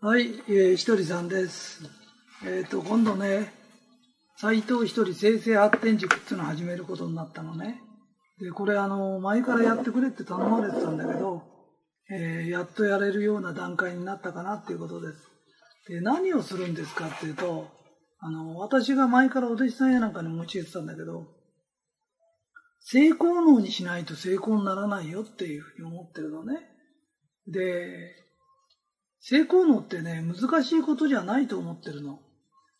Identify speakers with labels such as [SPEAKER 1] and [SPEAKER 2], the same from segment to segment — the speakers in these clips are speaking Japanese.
[SPEAKER 1] はい、えー、ひとりさんです。えっ、と、今度ね、斎藤ひとり生成発展塾っていうのを始めることになったのね。で、これあの、前からやってくれって頼まれてたんだけど、えーやっとやれるような段階になったかなっていうことです。で、何をするんですかっていうと、あの、私が前からお弟子さんやなんかにも教えてたんだけど、性功能にしないと成功にならないよっていうふうに思ってるのね。で、性功能ってね、難しいことじゃないと思ってるの。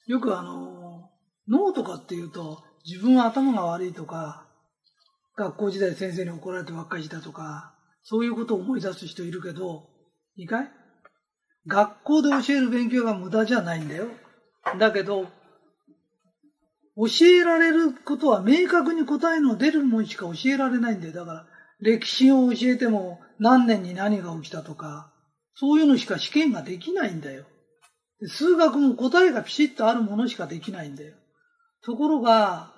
[SPEAKER 1] よくあの、脳とかっていうと、自分は頭が悪いとか、学校時代先生に怒られてばっかりしたとか、そういうことを思い出す人いるけど、いいかい学校で教える勉強が無駄じゃないんだよ。だけど、教えられることは明確に答えの出るもんしか教えられないんだよ。だから、歴史を教えても何年に何が起きたとか、そういうのしか試験ができないんだよ。数学も答えがピシッとあるものしかできないんだよ。ところが、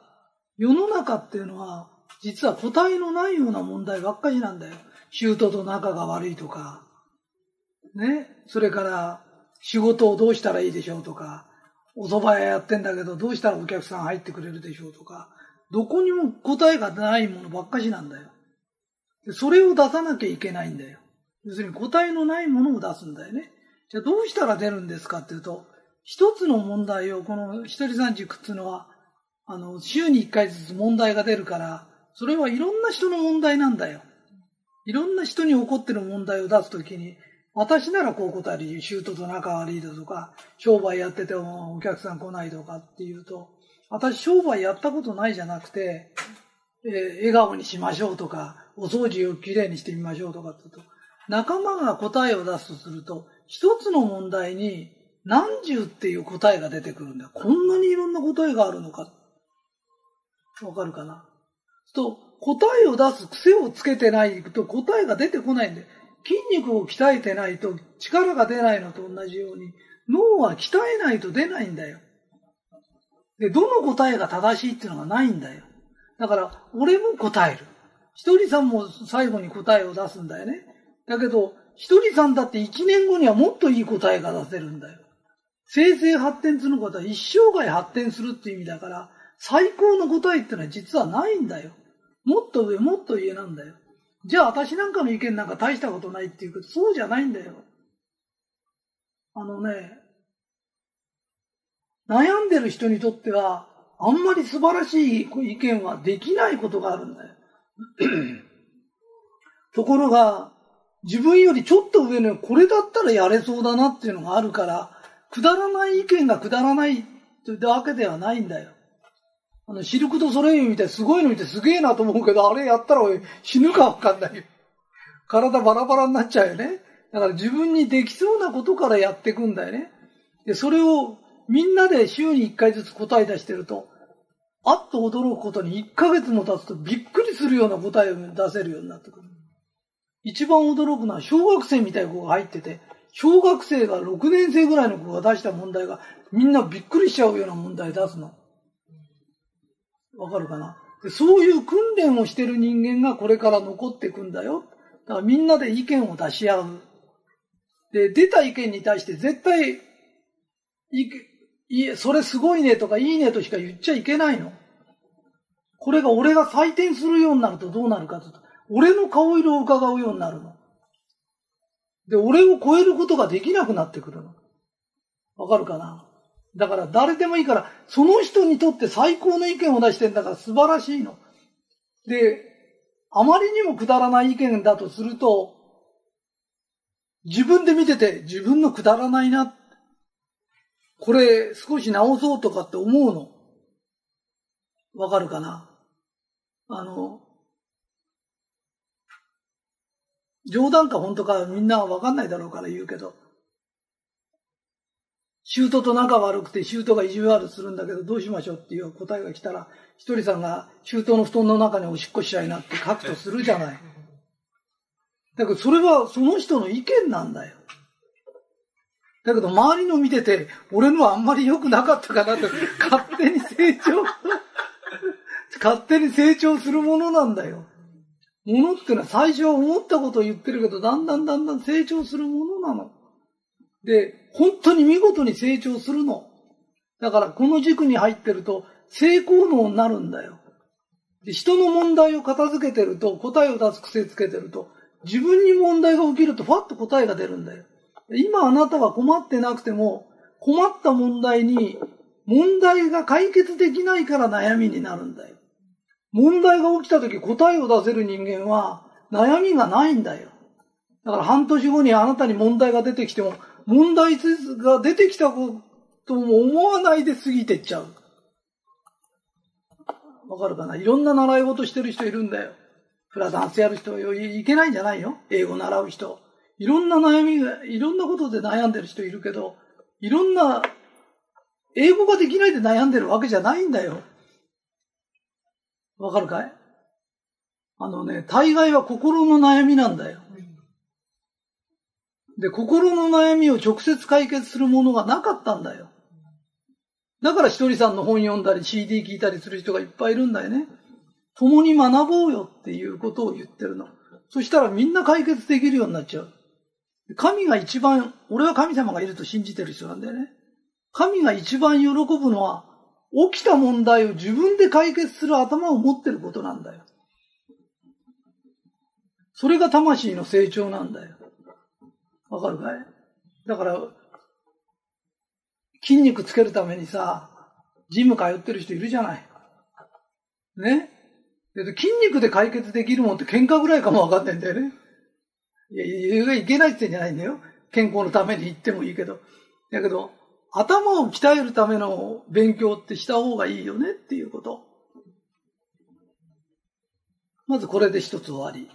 [SPEAKER 1] 世の中っていうのは、実は答えのないような問題ばっかりなんだよ。シュートと仲が悪いとか、ね。それから、仕事をどうしたらいいでしょうとか、お蕎麦屋やってんだけど、どうしたらお客さん入ってくれるでしょうとか、どこにも答えがないものばっかしなんだよ。それを出さなきゃいけないんだよ。要するに答えのないものを出すんだよね。じゃあどうしたら出るんですかっていうと、一つの問題を、この一人三軸っていうのは、あの、週に一回ずつ問題が出るから、それはいろんな人の問題なんだよ。いろんな人に起こってる問題を出すときに、私ならこう答える、シュートと仲悪いだとか、商売やっててもお客さん来ないとかっていうと、私商売やったことないじゃなくて、えー笑顔にしましょうとか、お掃除をきれいにしてみましょうとかって言うと、仲間が答えを出すとすると、一つの問題に何十っていう答えが出てくるんだよ。こんなにいろんな答えがあるのか。わかるかな？と、答えを出す癖をつけてないと答えが出てこないんで、筋肉を鍛えてないと力が出ないのと同じように、脳は鍛えないと出ないんだよ。で、どの答えが正しいっていうのがないんだよ。だから、俺も答える。ひとりさんも最後に答えを出すんだよね。だけど、ひとりさんだって1年後にはもっといい答えが出せるんだよ。生成発展することは一生涯発展するっていう意味だから、最高の答えってのは実はないんだよ。もっと上、もっと上なんだよ。じゃあ私なんかの意見なんか大したことないっていうけど、そうじゃないんだよ。あのね、悩んでる人にとっては、あんまり素晴らしい意見はできないことがあるんだよ。ところが、自分よりちょっと上のこれだったらやれそうだなっていうのがあるから、くだらない意見がくだらないというわけではないんだよ。あの、シルク・ド・ソレイユみたいすごいの見てすげえなと思うけど、あれやったら死ぬかわかんないよ。体バラバラになっちゃうよね。だから自分にできそうなことからやっていくんだよね。で、それをみんなで週に1回ずつ答え出してると、あっと驚くことに1ヶ月も経つとびっくりするような答えを出せるようになってくる。一番驚くのは小学生みたいな子が入ってて、小学生が6年生ぐらいの子が出した問題がみんなびっくりしちゃうような問題出すの。わかるかな？でそういう訓練をしてる人間がこれから残っていくんだよ。だからみんなで意見を出し合う。で、出た意見に対して絶対、いいえ、それすごいねとかいいねとしか言っちゃいけないの。これが俺が採点するようになるとどうなるかと、俺の顔色を伺うようになるの。で、俺を超えることができなくなってくるの。わかるかな？だから誰でもいいから、その人にとって最高の意見を出してんだから素晴らしいの。で、あまりにもくだらない意見だとすると、自分で見てて自分のくだらないな。これ少し直そうとかって思うの。わかるかな？あの、冗談か本当かみんなわかんないだろうから言うけど、シュートと仲悪くてシュートが意地悪するんだけどどうしましょうっていう答えが来たら、ひとりさんがシュートの布団の中におしっこしちゃいなって書くとするじゃない。だけどそれはその人の意見なんだよ。だけど周りの見てて、俺のはあんまり良くなかったかなと、勝手に成長、勝手に成長するものなんだよ。ものってのは最初は思ったことを言ってるけど、だんだんだんだん成長するものなの。で、本当に見事に成長するの。だからこの軸に入ってると成功能になるんだよ。で人の問題を片付けてると、答えを出す癖つけてると、自分に問題が起きるとファッと答えが出るんだよ。今あなたは困ってなくても、困った問題に問題が解決できないから悩みになるんだよ。問題が起きた時答えを出せる人間は悩みがないんだよ。だから半年後にあなたに問題が出てきても、問題が出てきたことも思わないで過ぎてっちゃう。わかるかな？いろんな習い事してる人いるんだよ。フラダンスやる人いけないんじゃないよ？英語習う人。いろんな悩みが、いろんなことで悩んでる人いるけど、いろんな、英語ができないで悩んでるわけじゃないんだよ。わかるかい？あのね、大概は心の悩みなんだよ。で、心の悩みを直接解決するものがなかったんだよ。だからひとりさんの本読んだり CD 聞いたりする人がいっぱいいるんだよね。共に学ぼうよっていうことを言ってるの。そしたらみんな解決できるようになっちゃう。神が一番、俺は神様がいると信じてる人なんだよね。神が一番喜ぶのは、起きた問題を自分で解決する頭を持ってることなんだよ。それが魂の成長なんだよ。わかるかい？だから、筋肉つけるためにさ、ジム通ってる人いるじゃない。ね？筋肉で解決できるもんって喧嘩ぐらいかもわかんないんだよね。いや、いけないって言うんじゃないんだよ。健康のために行ってもいいけど。だけど、頭を鍛えるための勉強ってした方がいいよねっていうこと。まずこれで一つ終わり。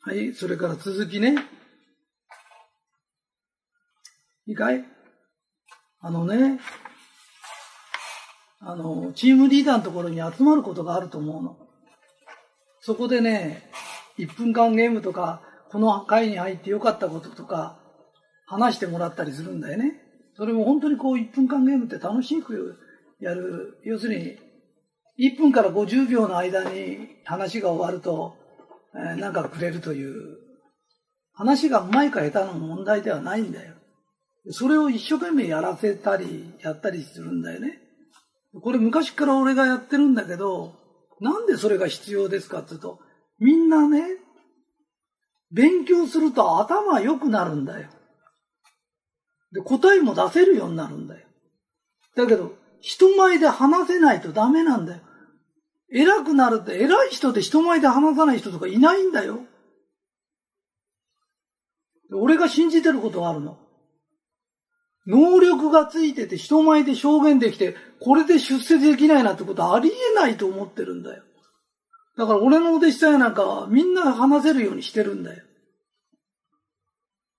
[SPEAKER 1] はい、それから続きね。いいかい？あのね、あの、チームリーダーのところに集まることがあると思うの。そこでね、1分間ゲームとか、この会に入ってよかったこととか、話してもらったりするんだよね。それも本当にこう1分間ゲームって楽しくやる。要するに、1分から50秒の間に話が終わると、えー、なんかくれるという、話がうまいか下手の問題ではないんだよ。それを一生懸命やらせたり、やったりするんだよね。これ昔から俺がやってるんだけど、なんでそれが必要ですかって言うと、みんなね、勉強すると頭良くなるんだよ。で、答えも出せるようになるんだよ。だけど、人前で話せないとダメなんだよ。偉くなるって、偉い人で人前で話さない人とかいないんだよ。俺が信じてることがあるの。能力がついてて人前で証言できて、これで出世できないなんてことありえないと思ってるんだよ。だから俺のお弟子さんやなんかはみんな話せるようにしてるんだよ。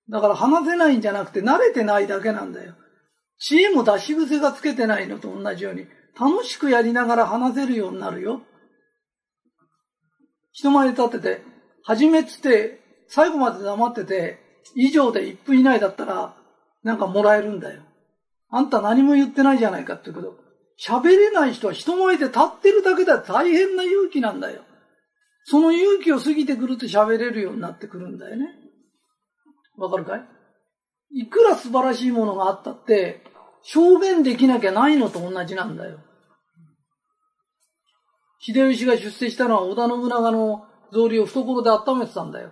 [SPEAKER 1] だから話せないんじゃなくて慣れてないだけなんだよ。知恵も出し癖がつけてないのと同じように、楽しくやりながら話せるようになるよ。人前に立ってて、始めつって、最後まで黙ってて、以上で1分以内だったら、なんかもらえるんだよ。あんた何も言ってないじゃないかって言うけど、喋れない人は人前で立ってるだけでは大変な勇気なんだよ。その勇気を過ぎてくると喋れるようになってくるんだよね。わかるかい？いくら素晴らしいものがあったって、証言できなきゃないのと同じなんだよ。秀吉が出世したのは織田信長の草履を懐で温めてたんだよ。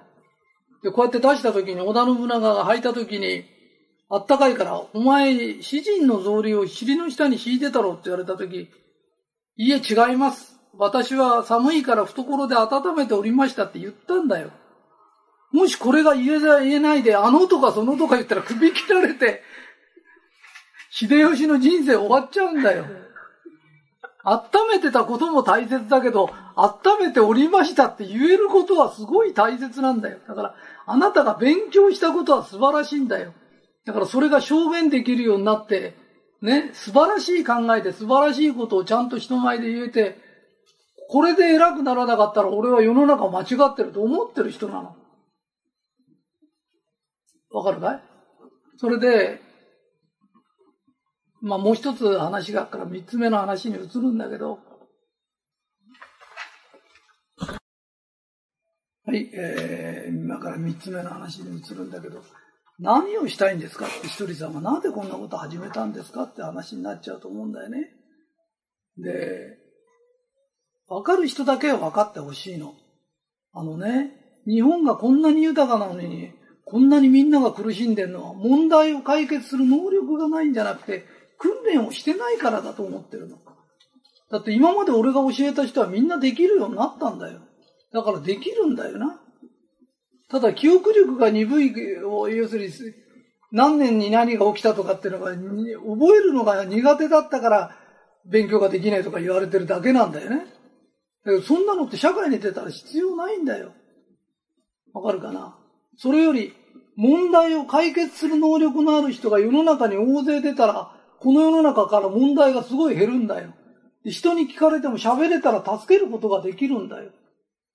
[SPEAKER 1] で、こうやって出した時に織田信長が履いた時に、あったかいから、お前、詩人の草履を尻の下に敷いてたろって言われた時、いえ、違います。私は寒いから懐で温めておりましたって言ったんだよ。もしこれが言え言えないで、あのとかそのとか言ったら首切られて、秀吉の人生終わっちゃうんだよ。温めてたことも大切だけど、温めておりましたって言えることはすごい大切なんだよ。だから、あなたが勉強したことは素晴らしいんだよ。だからそれが証言できるようになって、ね、素晴らしい考えで素晴らしいことをちゃんと人前で言えて、これで偉くならなかったら俺は世の中間違ってると思ってる人なの。わかるかい？それで、まあもう一つ話があるから三つ目の話に移るんだけど、はい、えー、今から3つ目の話に移るんだけど、何をしたいんですか？ってひとりさんが、なんでこんなこと始めたんですか？って話になっちゃうと思うんだよね。で、わかる人だけは分かってほしいの。あのね、日本がこんなに豊かなのに、こんなにみんなが苦しんでるのは問題を解決する能力がないんじゃなくて、訓練をしてないからだと思ってるの。だって今まで俺が教えた人はみんなできるようになったんだよ。だからできるんだよな。ただ記憶力が鈍い、要するに何年に何が起きたとかっていうのが、覚えるのが苦手だったから勉強ができないとか言われてるだけなんだよね。だけどそんなのって社会に出たら必要ないんだよ。わかるかな？それより問題を解決する能力のある人が世の中に大勢出たら、この世の中から問題がすごい減るんだよ。で人に聞かれても喋れたら助けることができるんだよ。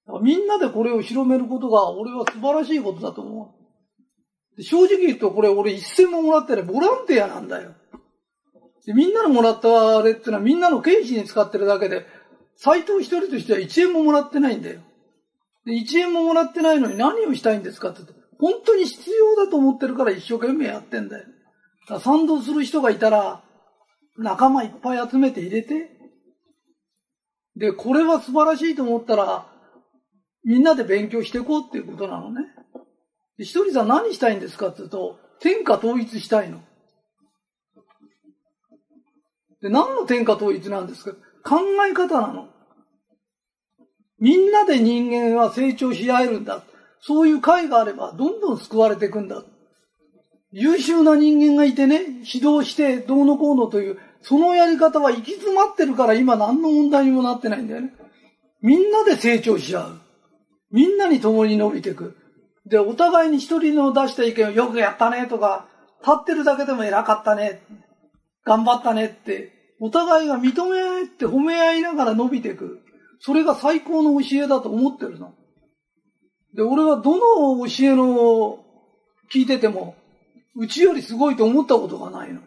[SPEAKER 1] だからみんなでこれを広めることが俺は素晴らしいことだと思う。で正直言うとこれ俺一銭ももらってないボランティアなんだよ。でみんなのもらったあれってのはみんなの経費に使ってるだけで、斎藤一人としては一円ももらってないんだよ。で、一円ももらってないのに何をしたいんですかって言って、本当に必要だと思ってるから一生懸命やってんだよ。だ賛同する人がいたら、仲間いっぱい集めて入れて、で、これは素晴らしいと思ったら、みんなで勉強していこうっていうことなのね。で、ひとりさん何したいんですかって言うと、天下統一したいの。で、何の天下統一なんですか？考え方なの。みんなで人間は成長し合えるんだ。そういう会があれば、どんどん救われていくんだ。優秀な人間がいてね、指導してどうのこうのという、そのやり方は行き詰まってるから今何の問題にもなってないんだよね。みんなで成長し合う。みんなに共に伸びていく。で、お互いに一人の出した意見をよくやったねとか、立ってるだけでも偉かったね。頑張ったねって、お互いが認め合って褒め合いながら伸びていく。それが最高の教えだと思ってるの。で、俺はどの教えの聞いてても、うちよりすごいと思ったことがないの。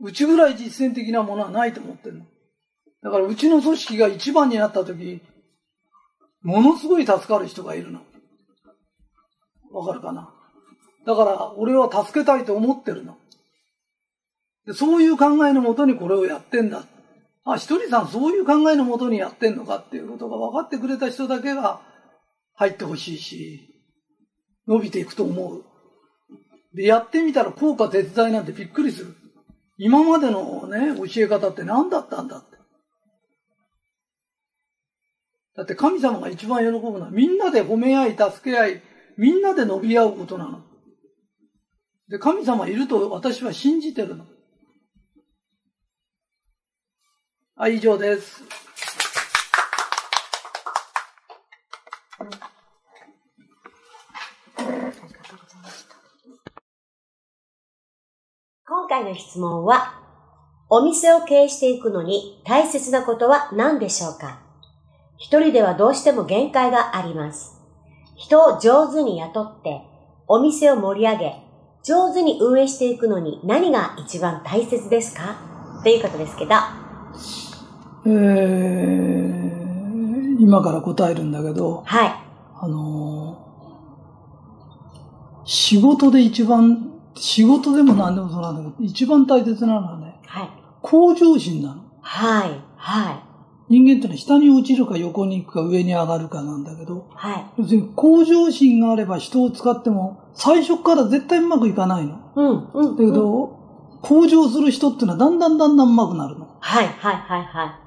[SPEAKER 1] うちぐらい実践的なものはないと思ってるの。だからうちの組織が一番になった時、ものすごい助かる人がいるの。わかるかな？だから俺は助けたいと思ってるの。そういう考えのもとにこれをやってんだ。あ、ひとりさんそういう考えのもとにやってんのかっていうことが分かってくれた人だけが入ってほしいし、伸びていくと思う。で、やってみたら効果絶大なんてびっくりする。今までのね、教え方って何だったんだって。だって神様が一番喜ぶのはみんなで褒め合い、助け合い、みんなで伸び合うことなの。で、神様いると私は信じてるの。はい、以上です。
[SPEAKER 2] 今回の質問は、お店を経営していくのに大切なことは何でしょうか？一人ではどうしても限界があります。人を上手に雇って、お店を盛り上げ、上手に運営していくのに何が一番大切ですか？ということですけど。
[SPEAKER 1] えー、今から答えるんだけど、
[SPEAKER 2] はい。
[SPEAKER 1] あのー、仕事で一番、仕事でも何でもそうなんだけど、一番大切なのはね、
[SPEAKER 2] はい。
[SPEAKER 1] 向上心なの。
[SPEAKER 2] はい。はい。
[SPEAKER 1] 人間ってのは下に落ちるか横に行くか上に上がるかなんだけど、
[SPEAKER 2] はい。
[SPEAKER 1] 要するに向上心があれば人を使っても最初から絶対うまくいかないの。
[SPEAKER 2] うん。うん。
[SPEAKER 1] だけど、向上する人ってのはだんだんだんだんうまくなるの。
[SPEAKER 2] はい。はい。はい。はい。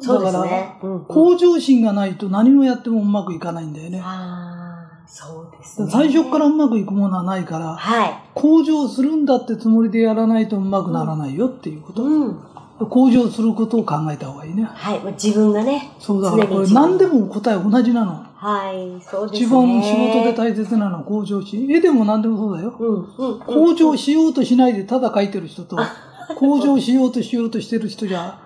[SPEAKER 2] そうですね。うん、うん。
[SPEAKER 1] 向上心がないと何をやってもうまくいかないんだよね。
[SPEAKER 2] ああ、そうですね。
[SPEAKER 1] 最初からうまくいくものはないから、
[SPEAKER 2] はい。
[SPEAKER 1] 向上するんだってつもりでやらないとうまくならないよっていうこと。
[SPEAKER 2] うん。
[SPEAKER 1] 向上することを考えた方がいいね。
[SPEAKER 2] はい。自分がね。
[SPEAKER 1] そうだからこれ何でも答え同じなの。
[SPEAKER 2] はい。そうですね。
[SPEAKER 1] 一番仕事で大切なのは向上心。絵でも何でもそうだよ。
[SPEAKER 2] うん。うん。
[SPEAKER 1] 向上しようとしないでただ描いてる人と、向上しようとしようとしてる人じゃ、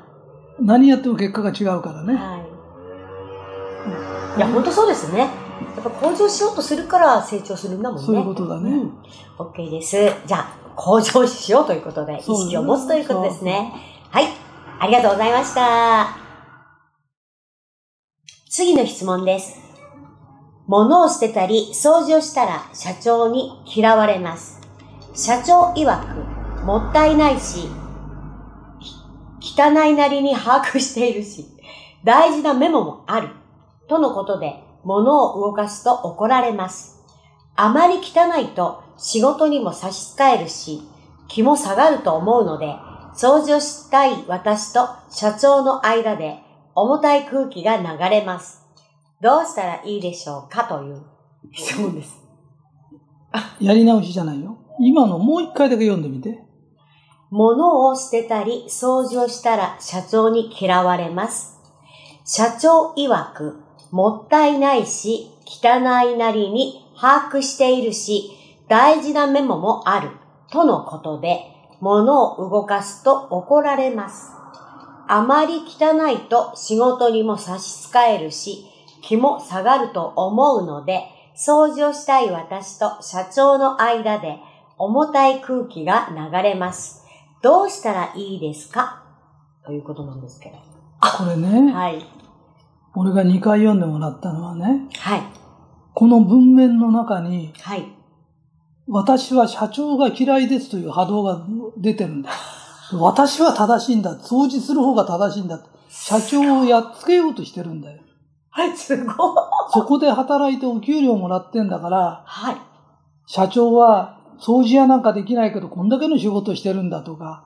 [SPEAKER 1] 何やっても結果が違うからね。
[SPEAKER 2] はい。いや、本当そうですね。やっぱ向上しようとするから成長するんだもんね。
[SPEAKER 1] そういうことだね。うん。
[SPEAKER 2] OK です。じゃあ、向上しようということで、意識を持つということですね。はい。ありがとうございました。次の質問です。物を捨てたり掃除をしたら社長に嫌われます。社長曰く、もったいないし、き汚いなりに把握しているし、大事なメモもある。とのことで、物を動かすと怒られます。あまり汚いと仕事にも差し支えるし、気も下がると思うので、掃除をしたい私と社長の間で重たい空気が流れます。どうしたらいいでしょうかという質問です。
[SPEAKER 1] やり直しじゃないよ。今のもう一回だけ読んでみて。
[SPEAKER 2] 物を捨てたり掃除をしたら社長に嫌われます。社長曰く、もったいないし、汚いなりに把握しているし、大事なメモもある。とのことで、物を動かすと怒られます。あまり汚いと仕事にも差し支えるし、気も下がると思うので、掃除をしたい私と社長の間で重たい空気が流れます。どうしたらいいですか？ということなんですけど。
[SPEAKER 1] これね、
[SPEAKER 2] はい。
[SPEAKER 1] 俺が2回読んでもらったのはね、
[SPEAKER 2] はい。
[SPEAKER 1] この文面の中に、
[SPEAKER 2] はい。
[SPEAKER 1] 私は社長が嫌いですという波動が出てるんだ。私は正しいんだ。掃除する方が正しいんだ。社長をやっつけようとしてるんだよ。
[SPEAKER 2] はい、すごい。
[SPEAKER 1] そこで働いてお給料もらってんだから、
[SPEAKER 2] はい。
[SPEAKER 1] 社長は掃除屋なんかできないけどこんだけの仕事してるんだとか、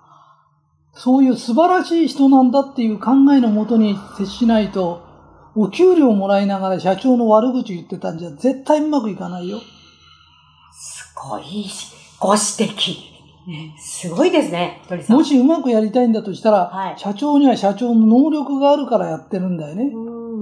[SPEAKER 1] そういう素晴らしい人なんだっていう考えのもとに接しないと、お給料もらいながら社長の悪口言ってたんじゃ絶対うまくいかないよ。
[SPEAKER 2] すごいし、ご指摘。すごいですね、鳥さん。
[SPEAKER 1] もしうまくやりたいんだとしたら、
[SPEAKER 2] はい
[SPEAKER 1] 社長には社長の能力があるからやってるんだよね。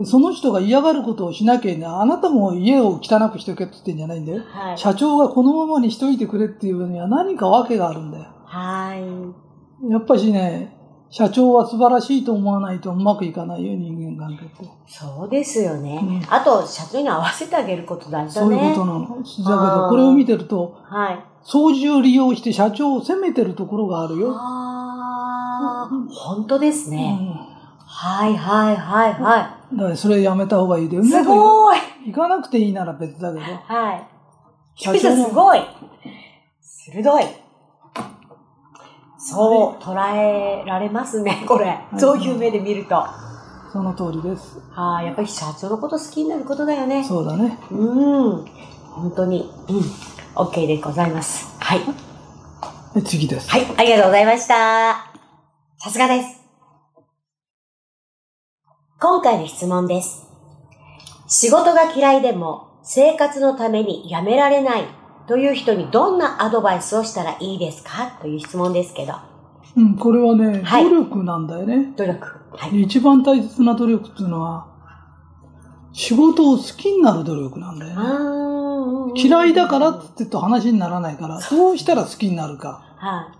[SPEAKER 2] うん
[SPEAKER 1] その人が嫌がることをしなきゃ。あなたも家を汚くしておけって言ってんじゃないんだよ。
[SPEAKER 2] はい。
[SPEAKER 1] 社長がこのままにしといてくれっていうには何か訳があるんだよ。
[SPEAKER 2] はい。
[SPEAKER 1] やっぱしね、社長は素晴らしいと思わないとうまくいかないよ、人間関係って。
[SPEAKER 2] そうですよね。
[SPEAKER 1] うん
[SPEAKER 2] あと、社長に合わせてあげること大事だ
[SPEAKER 1] そう
[SPEAKER 2] ね。
[SPEAKER 1] いうことなの。だけど、これを見てると、
[SPEAKER 2] はい。
[SPEAKER 1] 掃除を利用して社長を責めてるところがあるよ。
[SPEAKER 2] ああ、本当です
[SPEAKER 1] う
[SPEAKER 2] ね。
[SPEAKER 1] ん。
[SPEAKER 2] はいはいはいは
[SPEAKER 1] だからそれやめた方がいいで。う
[SPEAKER 2] い。すごい
[SPEAKER 1] いかなくていいなら別だけど。
[SPEAKER 2] はい。
[SPEAKER 1] 社長の
[SPEAKER 2] すごい鋭い。そう、捉えられますね、これ。
[SPEAKER 1] い
[SPEAKER 2] そういう目で見ると。は
[SPEAKER 1] その通りです。
[SPEAKER 2] あ、やっぱり社長のこと好きになることだよね。
[SPEAKER 1] そうだね。
[SPEAKER 2] うん。本当に、うん。OK でございます。はい。
[SPEAKER 1] で次です。
[SPEAKER 2] はい、ありがとうございました。さすがです。今回の質問です。仕事が嫌いでも生活のためにやめられないという人にどんなアドバイスをしたらいいですか？という質問ですけど。
[SPEAKER 1] うん、これはね、
[SPEAKER 2] はい
[SPEAKER 1] 努力なんだよね。
[SPEAKER 2] 努力。はい。
[SPEAKER 1] で一番大切な努力っていうのは、仕事を好きになる努力なんだよね。嫌いだからって言ってると話にならないから、どうしたら好きになるか。
[SPEAKER 2] は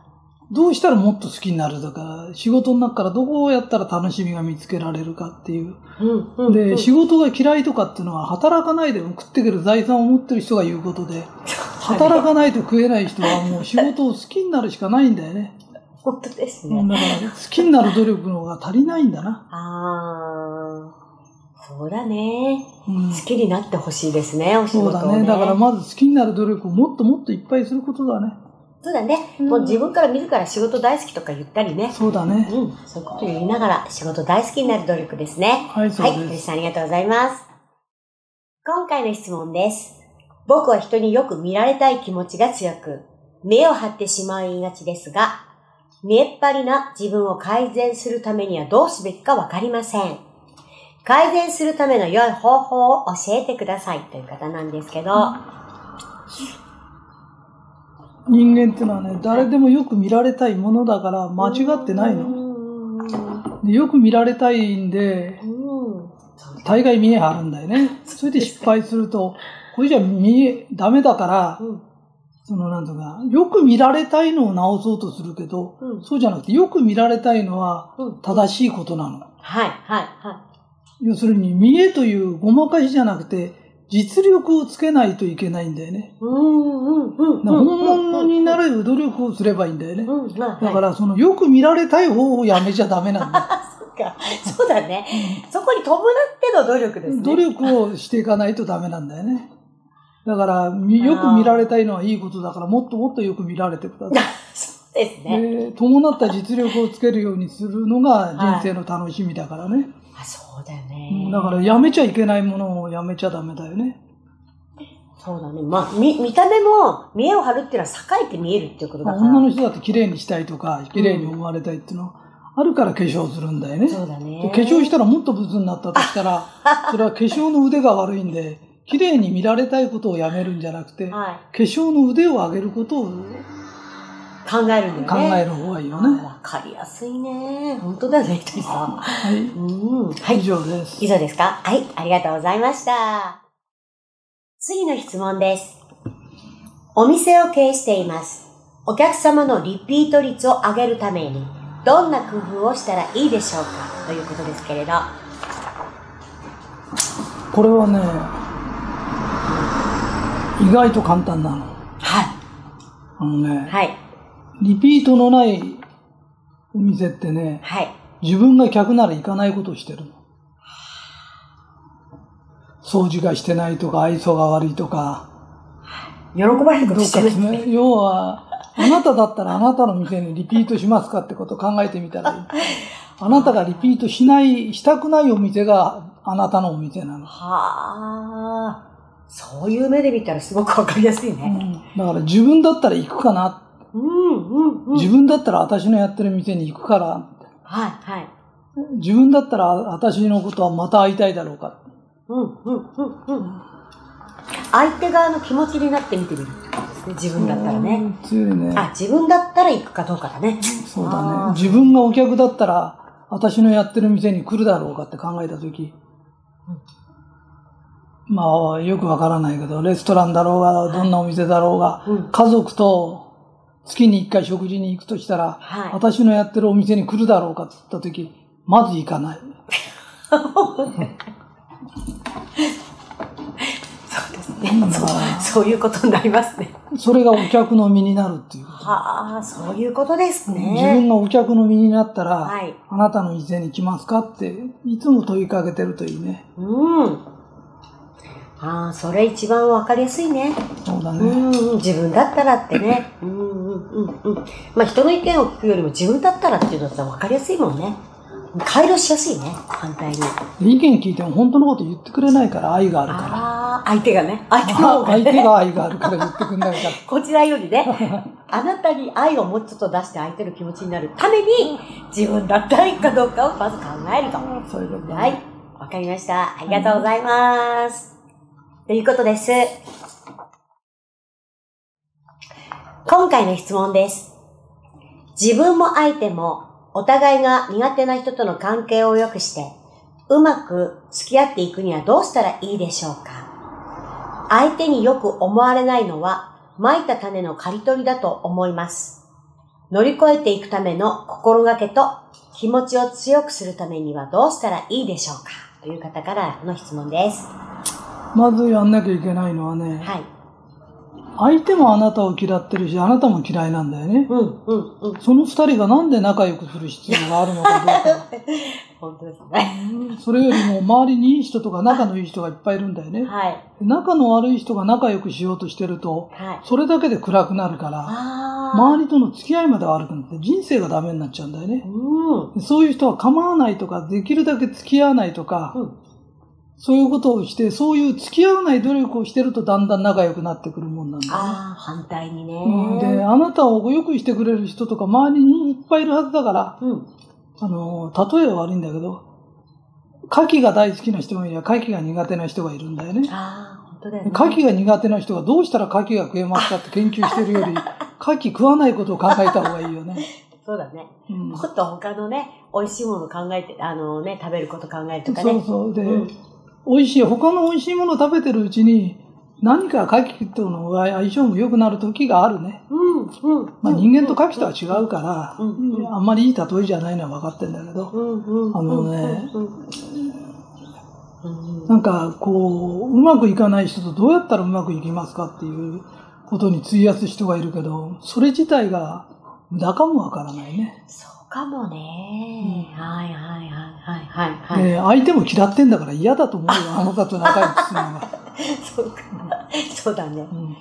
[SPEAKER 1] どうしたらもっと好きになるだから、仕事の中からどこをやったら楽しみが見つけられるかっていう。
[SPEAKER 2] い。うん、うん。う
[SPEAKER 1] で、
[SPEAKER 2] ん
[SPEAKER 1] 仕事が嫌いとかっていうのは、働かないでも食っていける財産を持ってる人が言うことで、働かないと食えない人はもう仕事を好きになるしかないんだよね。
[SPEAKER 2] 本当です
[SPEAKER 1] うん
[SPEAKER 2] ね。
[SPEAKER 1] だから、好きになる努力の方が足りないんだな。
[SPEAKER 2] ああ、そうだね。
[SPEAKER 1] うん
[SPEAKER 2] 好きになってほしいですね、お仕事をね。
[SPEAKER 1] そうだね。だからまず好きになる努力をもっともっといっぱいすることだね。
[SPEAKER 2] そうだね。もう自分から自ら仕事大好きとか言ったりね。
[SPEAKER 1] そうだね。
[SPEAKER 2] うん。そういうことを言いながら仕事大好きになる努力ですね。
[SPEAKER 1] はい、そう
[SPEAKER 2] はい。
[SPEAKER 1] です。
[SPEAKER 2] 鳥さんありがとうございます。今回の質問です。僕は人によく見られたい気持ちが強く、目を張ってしまいがちですが、見えっ張りな自分を改善するためにはどうすべきかわかりません。改善するための良い方法を教えてくださいという方なんですけど、
[SPEAKER 1] 人間っていうのはね、誰でもよく見られたいものだから間違ってないの。
[SPEAKER 2] の。
[SPEAKER 1] でよく見られたいんで、
[SPEAKER 2] うん。
[SPEAKER 1] 大概見え張るんだよね。それで失敗すると、これじゃ見え、ダメだから、
[SPEAKER 2] うん。
[SPEAKER 1] そのなんとか、よく見られたいのを直そうとするけど、
[SPEAKER 2] うん。
[SPEAKER 1] そうじゃなくて、よく見られたいのは
[SPEAKER 2] うん。
[SPEAKER 1] 正しいことなの。
[SPEAKER 2] はい、はい、は
[SPEAKER 1] 要するに、見えというごまかしじゃなくて、実力をつけないといけないんだよね。
[SPEAKER 2] い。うん、うん、うん。
[SPEAKER 1] だから本物になる努力をすればいいんだよね。だから、その、よく見られたい方をやめちゃダメなんだ。
[SPEAKER 2] か。そうだね。そこに伴っての努力ですね。
[SPEAKER 1] 努力をしていかないとダメなんだよね。だから、みよく見られたいのはいいことだから、もっともっとよく見られてください。
[SPEAKER 2] そうですね。
[SPEAKER 1] で伴った実力をつけるようにするのが人生の楽しみだからね。
[SPEAKER 2] あ、そうだよ
[SPEAKER 1] う
[SPEAKER 2] ね
[SPEAKER 1] ん。だから、やめちゃいけないものをやめちゃダメだよね。
[SPEAKER 2] そうだね。まあ、見、見た目も、見栄を張るっていうのは栄えて見えるっていうことだから。
[SPEAKER 1] 女の人だって綺麗にしたいとか、綺麗に思われたいっていうのは、あるから化粧するんだよね。
[SPEAKER 2] そうだ
[SPEAKER 1] で
[SPEAKER 2] ね。
[SPEAKER 1] 化粧したらもっとブスになったとしたら、それは化粧の腕が悪いんで、綺麗に見られたいことをやめるんじゃなくて、化
[SPEAKER 2] はい。
[SPEAKER 1] 粧の腕を上げることを
[SPEAKER 2] 考えるんだ
[SPEAKER 1] 考
[SPEAKER 2] よね。
[SPEAKER 1] える方がいいよ
[SPEAKER 2] あ
[SPEAKER 1] ね。
[SPEAKER 2] わかりやすいね。本当だよね、ひとりさん。
[SPEAKER 1] はい。
[SPEAKER 2] うん。は
[SPEAKER 1] 以
[SPEAKER 2] い。
[SPEAKER 1] 上です
[SPEAKER 2] 以。上ですか？はい。ありがとうございました。次の質問です。お店を経営しています。お客様のリピート率を上げるために、どんな工夫をしたらいいでしょうか？ということですけれど。は
[SPEAKER 1] これはね、意外と簡単なの。
[SPEAKER 2] い。
[SPEAKER 1] あのね、
[SPEAKER 2] はい。
[SPEAKER 1] リピートのないお店ってね、
[SPEAKER 2] はい。
[SPEAKER 1] 自分が客なら行かないことをしてるの。掃除がしてないとか、愛想が悪いとか、
[SPEAKER 2] 喜ばれることしてる
[SPEAKER 1] か詰め、要は、あなただったらあなたの店にリピートしますかってことを考えてみたらいい。あなたがリピートしない、したくないお店があなたのお店なの。
[SPEAKER 2] はあ。そういう目で見たらすごくわかりやすいうね。
[SPEAKER 1] ん、だから自分だったら行くかな。
[SPEAKER 2] うん、うん、うん。
[SPEAKER 1] 自分だったら私のやってる店に行くから。
[SPEAKER 2] はい、はい。
[SPEAKER 1] 自分だったら私のことはまた会いたいだろうか。
[SPEAKER 2] うん、うん、うん、うん。相手側の気持ちになって見てみるってことですね。自分だったらね。
[SPEAKER 1] ね。
[SPEAKER 2] あ、自分だったら行くかどうかだね。
[SPEAKER 1] そうだね。自分がお客だったら私のやってる店に来るだろうかって考えたとき、まあ、よくわからないけど、レストランだろうが、どんなお店だろうが、
[SPEAKER 2] うん。
[SPEAKER 1] 家族と月に一回食事に行くとしたら、
[SPEAKER 2] はい。
[SPEAKER 1] 私のやってるお店に来るだろうかって言ったとき、まず行かない。
[SPEAKER 2] そうですね。
[SPEAKER 1] うん
[SPEAKER 2] そうそういうことになりますね。
[SPEAKER 1] それがお客の身になるっていうこと。
[SPEAKER 2] はあ、そういうことです
[SPEAKER 1] 自
[SPEAKER 2] ね。
[SPEAKER 1] 分がお客の身になったら、
[SPEAKER 2] はい。
[SPEAKER 1] あなたの店に来ますかって、いつも問いかけてるといいね。
[SPEAKER 2] うん。ああ、それ一番わかりやすいね。う
[SPEAKER 1] そうだね。
[SPEAKER 2] んうん、自分だったらってね。うんうんうんうん。まあ人の意見を聞くよりも自分だったらっていうのだったら分かりやすいもんね。回路しやすいね、反対に。
[SPEAKER 1] 意見聞いても本当のこと言ってくれないから愛があるか
[SPEAKER 2] ああ、相手がね。相手のがね。
[SPEAKER 1] 相手が愛があるから言ってくれないから。
[SPEAKER 2] こちらよりね、あなたに愛をもうちょっと出して相手の気持ちになるために、自分だったらいいかどうかをまず考えると。
[SPEAKER 1] そういうことだね。
[SPEAKER 2] はい。わかりました。ありがとうございます。ということです。今回の質問です。自分も相手もお互いが苦手な人との関係を良くして、うまく付き合っていくにはどうしたらいいでしょうか相手によく思われないのは、蒔いた種の刈り取りだと思います。乗り越えていくための心がけと気持ちを強くするためにはどうしたらいいでしょうかという方からの質問です。
[SPEAKER 1] まずやんなきゃいけないのはね、
[SPEAKER 2] はい。
[SPEAKER 1] 相手もあなたを嫌ってるし、あなたも嫌いなんだよね。
[SPEAKER 2] うん、うん、うん。
[SPEAKER 1] その二人がなんで仲良くする必要があるのかどうか。
[SPEAKER 2] 本当ですね。
[SPEAKER 1] それよりも周りにいい人とか仲のいい人がいっぱいいるんだよね。
[SPEAKER 2] はい。
[SPEAKER 1] 仲の悪い人が仲良くしようとしてると、
[SPEAKER 2] はい。
[SPEAKER 1] それだけで暗くなるから、
[SPEAKER 2] あ
[SPEAKER 1] 周りとの付き合いまで悪くなって人生がダメになっちゃうんだよね。
[SPEAKER 2] うん。
[SPEAKER 1] そういう人は構わないとか、できるだけ付き合わないとか、
[SPEAKER 2] うん。
[SPEAKER 1] そういうことをして、そういう付き合わない努力をしてるとだんだん仲良くなってくるもんなんだよね。
[SPEAKER 2] ああ、反対にね。
[SPEAKER 1] うんで、あなたを良くしてくれる人とか周りにいっぱいいるはずだから、
[SPEAKER 2] うん。
[SPEAKER 1] あの、例えは悪いんだけど、牡蠣が大好きな人もいれば牡蠣が苦手な人がいるんだよね。
[SPEAKER 2] ああ、本当だよね。
[SPEAKER 1] 牡蠣が苦手な人がどうしたら牡蠣が食えますかって研究してるより、牡蠣食わないことを考えた方がいいよね。
[SPEAKER 2] そうだね。
[SPEAKER 1] うん
[SPEAKER 2] もっと他のね、美味しいもの考えて、あのね、食べること考えるとかね。
[SPEAKER 1] そうそう。で、
[SPEAKER 2] うん
[SPEAKER 1] 美味しい、他の美味しいものを食べてるうちに、何か牡蠣との相性も良くなる時があるね。
[SPEAKER 2] うん、うん。
[SPEAKER 1] まあ人間と牡蠣とは違うから、
[SPEAKER 2] うんうん
[SPEAKER 1] あんまりいい例えじゃないのは分かってんだけど、
[SPEAKER 2] うん、うん。
[SPEAKER 1] あのね
[SPEAKER 2] うん、うんうん
[SPEAKER 1] なんかこう、うまくいかない人とどうやったらうまくいきますかっていうことに費やす人がいるけど、それ自体が無駄かもわからないね。
[SPEAKER 2] そうかもね。はいはいはいはいはいはい。
[SPEAKER 1] で相手も嫌ってんだから嫌だと思うよ、あなたと仲良くするのが。
[SPEAKER 2] そうか。そうだね。
[SPEAKER 1] うん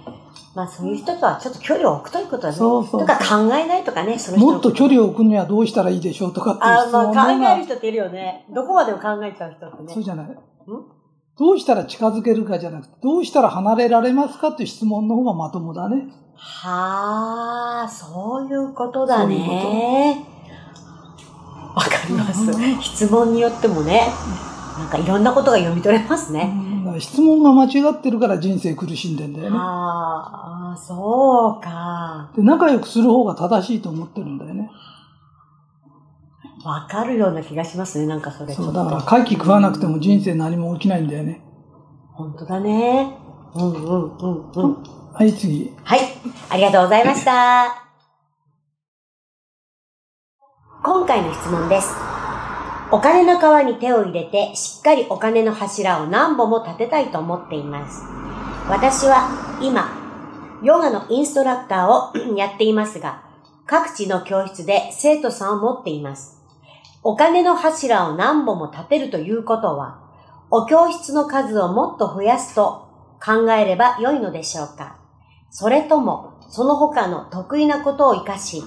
[SPEAKER 2] まあそういう人とはちょっと距離を置くということだね。
[SPEAKER 1] そうそう
[SPEAKER 2] とか考えないとかね、その
[SPEAKER 1] もっと距離を置くにはどうしたらいいでしょうとかっていう
[SPEAKER 2] あまあ
[SPEAKER 1] 質問の方
[SPEAKER 2] 考える
[SPEAKER 1] が、
[SPEAKER 2] 人っているよね。どこまでも考えちゃう人ってね。
[SPEAKER 1] そうじゃない。どうしたら近づけるかじゃなくて、どうしたら離れられますかっていう質問の方がまともだね。
[SPEAKER 2] はあ、そういうことだ
[SPEAKER 1] そういう
[SPEAKER 2] ね。わかります
[SPEAKER 1] うん。
[SPEAKER 2] 質問によってもね、なんかいろんなことが読み取れますね。
[SPEAKER 1] 質問が間違ってるから人生苦しんでんだよね。
[SPEAKER 2] ああ、そうか。
[SPEAKER 1] で仲良くする方が正しいと思ってるんだよね。
[SPEAKER 2] わかるような気がしますね、なんかそれ。
[SPEAKER 1] そう、だから会期食わなくても人生何も起きないんだよね。
[SPEAKER 2] 本当だね。うんうんうんうん。
[SPEAKER 1] はい、次。
[SPEAKER 2] はい、ありがとうございました。今回の質問です。お金の川に手を入れて、しっかりお金の柱を何本も立てたいと思っています。私は今、ヨガのインストラクターを やっていますが、各地の教室で生徒さんを持っています。お金の柱を何本も立てるということは、お教室の数をもっと増やすと考えれば良いのでしょうかそれとも、その他の得意なことを活かし、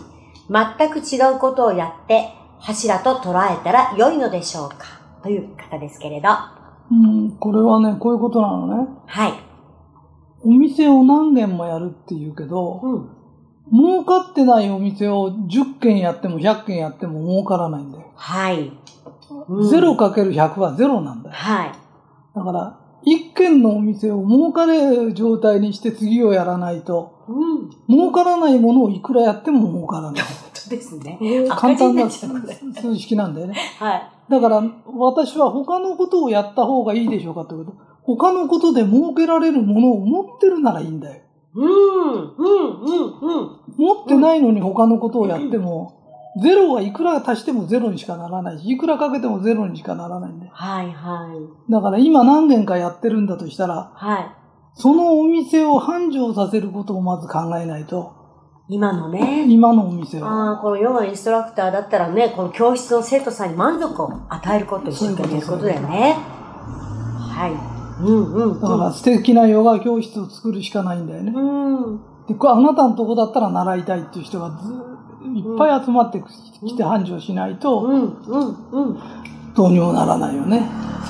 [SPEAKER 2] 全く違うことをやって、柱と捉えたら良いのでしょうか？という方ですけれど。は
[SPEAKER 1] うん、これはね、こういうことなのね。
[SPEAKER 2] い。
[SPEAKER 1] お店を何軒もやるって言うけど、
[SPEAKER 2] うん。
[SPEAKER 1] 儲かってないお店を10軒やっても100軒やっても儲からないんだよ。
[SPEAKER 2] はい。うん
[SPEAKER 1] 0かける100は0なんだよ。
[SPEAKER 2] はい。
[SPEAKER 1] だから、1軒のお店を儲かれる状態にして次をやらないと、
[SPEAKER 2] うん。
[SPEAKER 1] 儲からないものをいくらやっても儲からない。
[SPEAKER 2] 本当ですね。
[SPEAKER 1] 簡単な数式なんだよね。
[SPEAKER 2] はい。
[SPEAKER 1] だから、私は他のことをやった方がいいでしょうかってこと。他のことで儲けられるものを持ってるならいいんだよ。
[SPEAKER 2] うん、うん、うん、うん。
[SPEAKER 1] 持ってないのに他のことをやっても、ゼロはいくら足してもゼロにしかならないし、いくらかけてもゼロにしかならないんだよ。
[SPEAKER 2] はい、はい。
[SPEAKER 1] だから今何年かやってるんだとしたら、
[SPEAKER 2] はい。
[SPEAKER 1] そのお店を繁盛させることをまず考えないと、
[SPEAKER 2] 今のね。
[SPEAKER 1] 今のお店を。
[SPEAKER 2] ああ、このヨガインストラクターだったらね、この教室の生徒さんに満足を与えること、一生懸命やることだよね。はい。うんうんうん。
[SPEAKER 1] だから素敵なヨガ教室を作るしかないんだよね。
[SPEAKER 2] うん。
[SPEAKER 1] で、あなたのとこだったら習いたいっていう人がずいっぱい集まってきて繁盛しないと、
[SPEAKER 2] うんうんうん。
[SPEAKER 1] どうにもならないよね。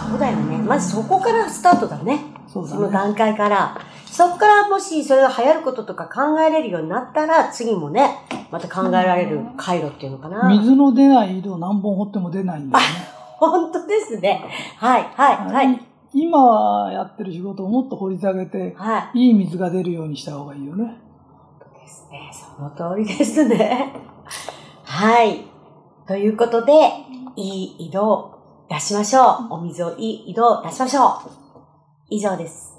[SPEAKER 2] そうだよね。まずそこからスタートだね。
[SPEAKER 1] そね。
[SPEAKER 2] その段階から。そこからもしそれが流行ることとか考えれるようになったら、次もね、また考えられる回路っていうのかな。
[SPEAKER 1] 水の出ない井戸何本掘っても出ないんだよね。
[SPEAKER 2] 本当ですね。はい、はい、はい。
[SPEAKER 1] 今やってる仕事をもっと掘り下げて、
[SPEAKER 2] はい。
[SPEAKER 1] いい水が出るようにした方がいいよね。
[SPEAKER 2] ですね。その通りですね。はい。ということで、いい色を出しましょう。お水をいい色を出しましょう。以上です。